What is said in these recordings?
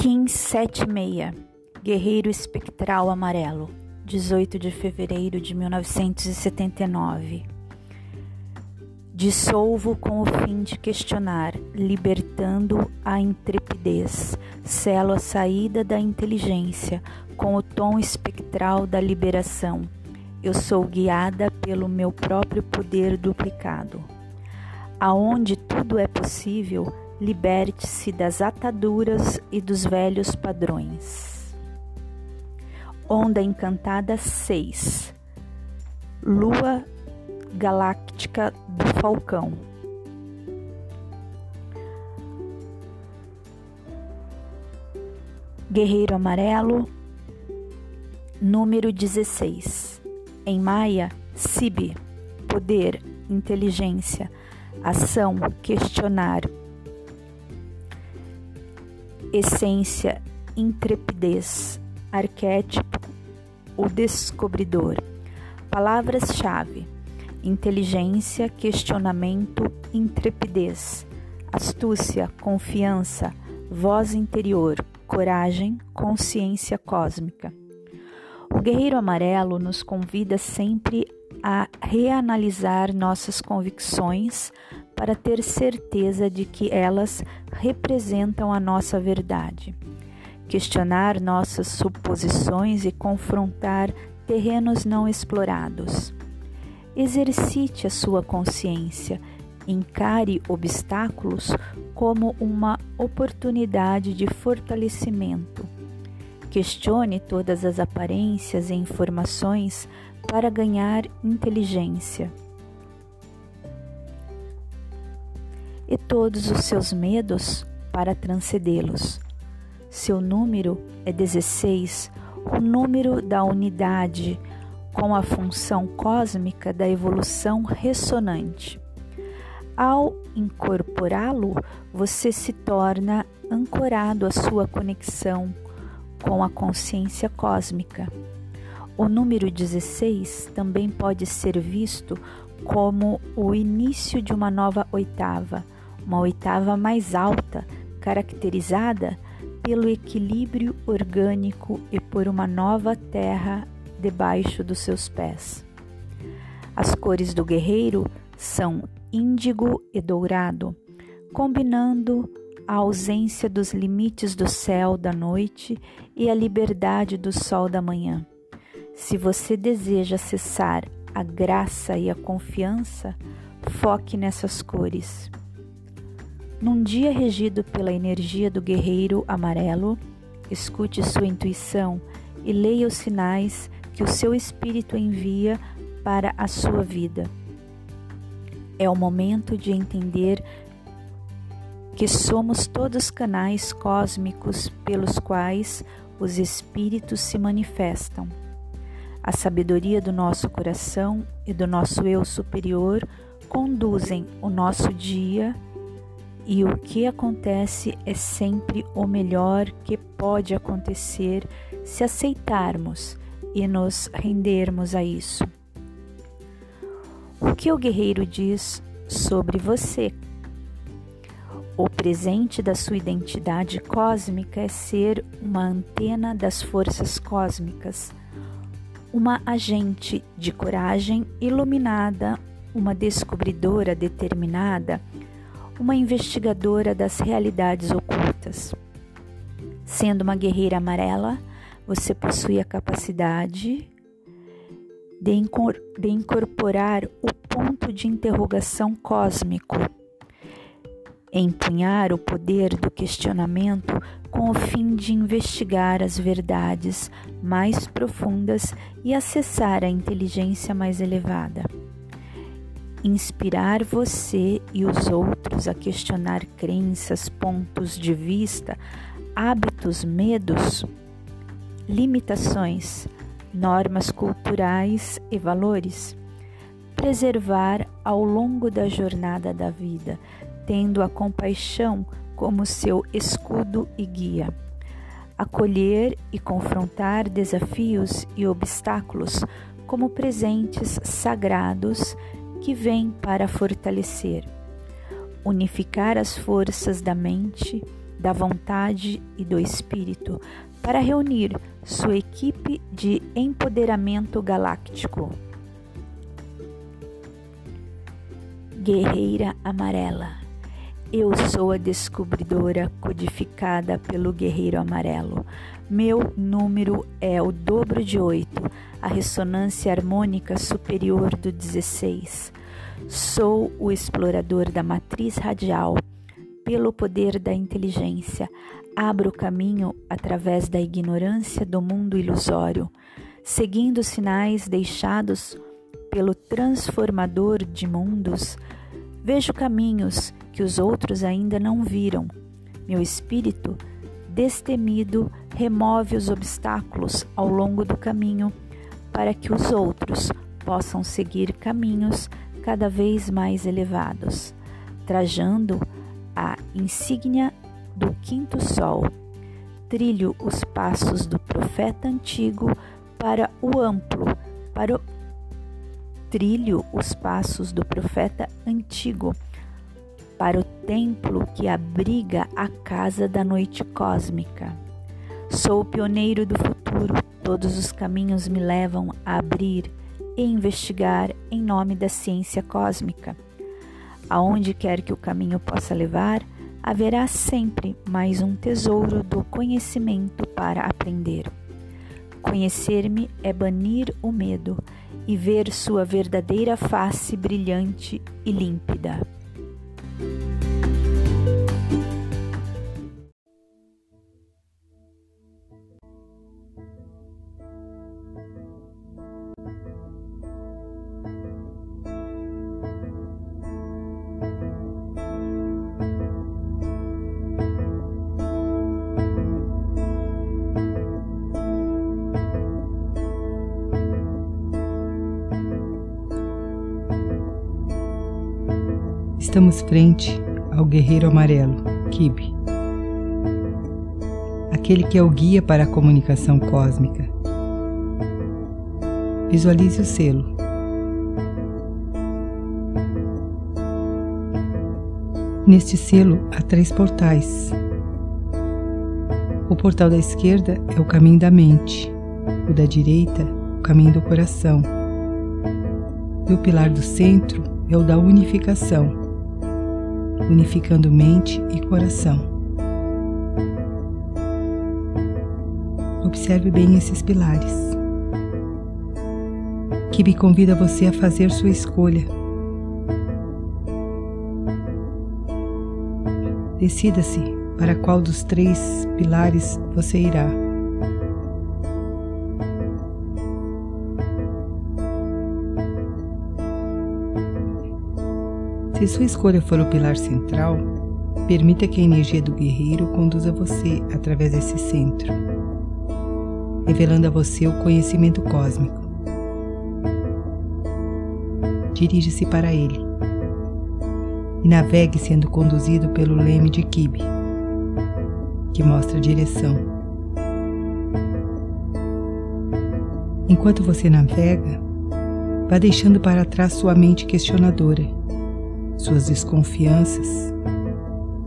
Kim 76 Guerreiro Espectral Amarelo 18 de fevereiro de 1979 Dissolvo com o fim de questionar, libertando a intrepidez, selo a saída da inteligência com o tom espectral da liberação. Eu sou guiada pelo meu próprio poder duplicado. Aonde tudo é possível, liberte-se das ataduras e dos velhos padrões. Onda Encantada 6 Lua Galáctica do Falcão. Guerreiro Amarelo Número 16 Em Maia, Sibi Poder, inteligência, ação, questionar, essência, intrepidez, arquétipo, o descobridor. Palavras-chave: inteligência, questionamento, intrepidez, astúcia, confiança, voz interior, coragem, consciência cósmica. O guerreiro amarelo nos convida sempre a reanalisar nossas convicções para ter certeza de que elas representam a nossa verdade. Questionar nossas suposições e confrontar terrenos não explorados. Exercite a sua consciência, encare obstáculos como uma oportunidade de fortalecimento. Questione todas as aparências e informações para ganhar inteligência. E todos os seus medos para transcendê-los. Seu número é 16, o número da unidade, com a função cósmica da evolução ressonante. Ao incorporá-lo, você se torna ancorado à sua conexão com a consciência cósmica. O número 16 também pode ser visto como o início de uma nova oitava uma oitava mais alta, caracterizada pelo equilíbrio orgânico e por uma nova terra debaixo dos seus pés. As cores do guerreiro são índigo e dourado, combinando a ausência dos limites do céu da noite e a liberdade do sol da manhã. Se você deseja acessar a graça e a confiança, foque nessas cores. Num dia regido pela energia do guerreiro amarelo, escute sua intuição e leia os sinais que o seu espírito envia para a sua vida. É o momento de entender que somos todos canais cósmicos pelos quais os espíritos se manifestam. A sabedoria do nosso coração e do nosso eu superior conduzem o nosso dia e o que acontece é sempre o melhor que pode acontecer se aceitarmos e nos rendermos a isso. O que o guerreiro diz sobre você? O presente da sua identidade cósmica é ser uma antena das forças cósmicas, uma agente de coragem iluminada, uma descobridora determinada uma investigadora das realidades ocultas. Sendo uma guerreira amarela, você possui a capacidade de, incorporar o ponto de interrogação cósmico, empunhar o poder do questionamento com o fim de investigar as verdades mais profundas e acessar a inteligência mais elevada inspirar você e os outros a questionar crenças, pontos de vista, hábitos, medos, limitações, normas culturais e valores. Preservar ao longo da jornada da vida, tendo a compaixão como seu escudo e guia. Acolher e confrontar desafios e obstáculos como presentes sagrados que vem para fortalecer, unificar as forças da mente da vontade e do espírito para reunir sua equipe de empoderamento galáctico. Guerreira Amarela. Eu sou a descobridora codificada pelo Guerreiro Amarelo. Meu número é o dobro de oito, a ressonância harmônica superior do 16. Sou o explorador da matriz radial. Pelo poder da inteligência, abro o caminho através da ignorância do mundo ilusório, seguindo sinais deixados pelo transformador de mundos. Vejo caminhos que os outros ainda não viram. Meu espírito, destemido, remove os obstáculos ao longo do caminho para que os outros possam seguir caminhos cada vez mais elevados, trajando a insígnia do quinto sol. Trilho os passos do profeta antigo para o amplo, para o trilho os passos do profeta antigo para o templo que abriga a casa da noite cósmica. Sou o pioneiro do futuro, todos os caminhos me levam a abrir e investigar em nome da ciência cósmica. Aonde quer que o caminho possa levar, haverá sempre mais um tesouro do conhecimento para aprender. Conhecer-me é banir o medo e ver sua verdadeira face brilhante e límpida. Estamos frente ao guerreiro amarelo, Kibe, aquele que é o guia para a comunicação cósmica. Visualize o selo. Neste selo há três portais. O portal da esquerda é o caminho da mente, o da direita, o caminho do coração. E o pilar do centro é o da unificação, unificando mente e coração. Observe bem esses pilares. Kibi convida você a fazer sua escolha. Decida-se para qual dos três pilares você irá. Se sua escolha for o pilar central, permita que a energia do guerreiro conduza você através desse centro, revelando a você o conhecimento cósmico. Dirige-se para ele e navegue sendo conduzido pelo leme de Kibe, que mostra a direção. Enquanto você navega, vá deixando para trás sua mente questionadora suas desconfianças,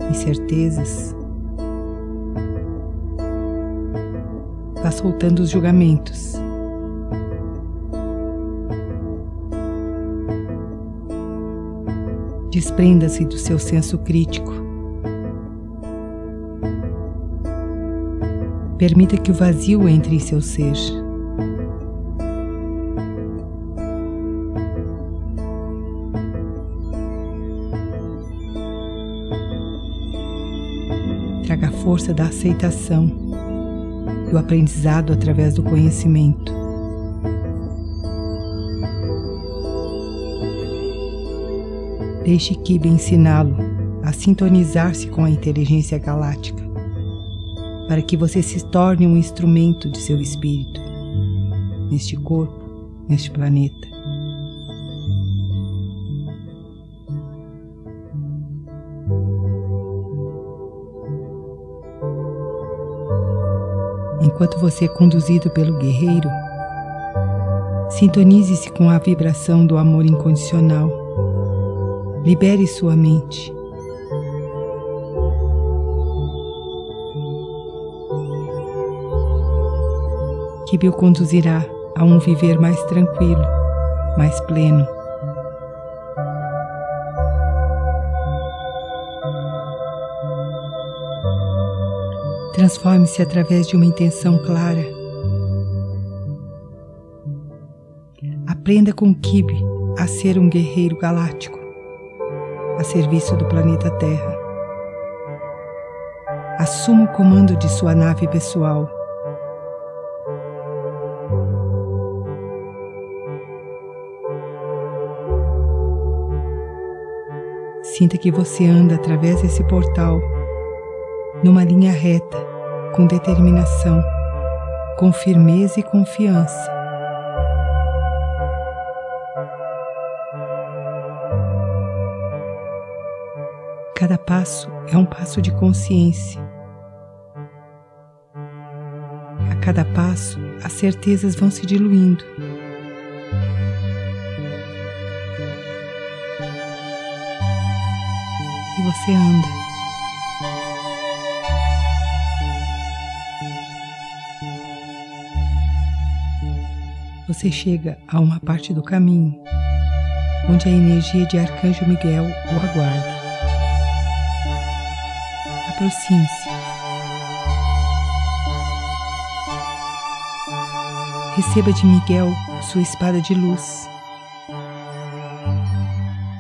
incertezas. Vá soltando os julgamentos. Desprenda-se do seu senso crítico. Permita que o vazio entre em seu ser. A força da aceitação e o aprendizado através do conhecimento. Deixe Kiba ensiná-lo a sintonizar-se com a inteligência galáctica, para que você se torne um instrumento de seu espírito, neste corpo, neste planeta. enquanto você é conduzido pelo guerreiro, sintonize-se com a vibração do amor incondicional. Libere sua mente. Que o conduzirá a um viver mais tranquilo, mais pleno. Transforme-se através de uma intenção clara. Aprenda com Kibe a ser um guerreiro galáctico, a serviço do planeta Terra. Assuma o comando de sua nave pessoal. Sinta que você anda através desse portal, numa linha reta, com determinação, com firmeza e confiança. Cada passo é um passo de consciência. A cada passo, as certezas vão se diluindo. E você anda. Você chega a uma parte do caminho onde a energia de Arcanjo Miguel o aguarda aproxime-se. Receba de Miguel sua espada de luz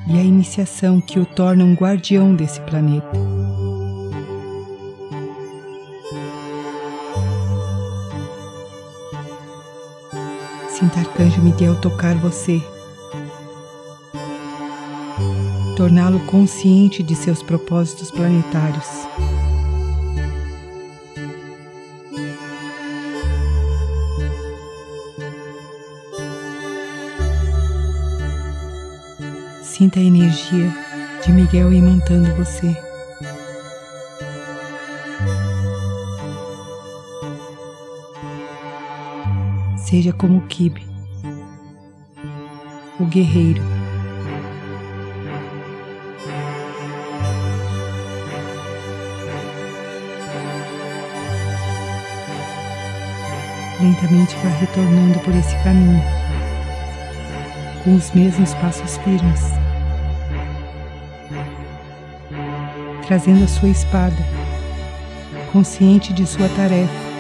e a iniciação que o torna um guardião desse planeta. Sinta Arcanjo Miguel tocar você torná-lo consciente de seus propósitos planetários. Sinta a energia de Miguel imantando você. Seja como Kibe, o guerreiro. Lentamente vá retornando por esse caminho, com os mesmos passos firmes, trazendo a sua espada, consciente de sua tarefa,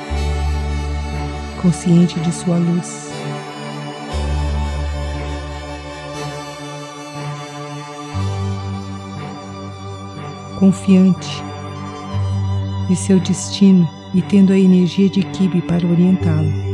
consciente de sua luz. Confiante de seu destino e tendo a energia de Kibe para orientá-lo.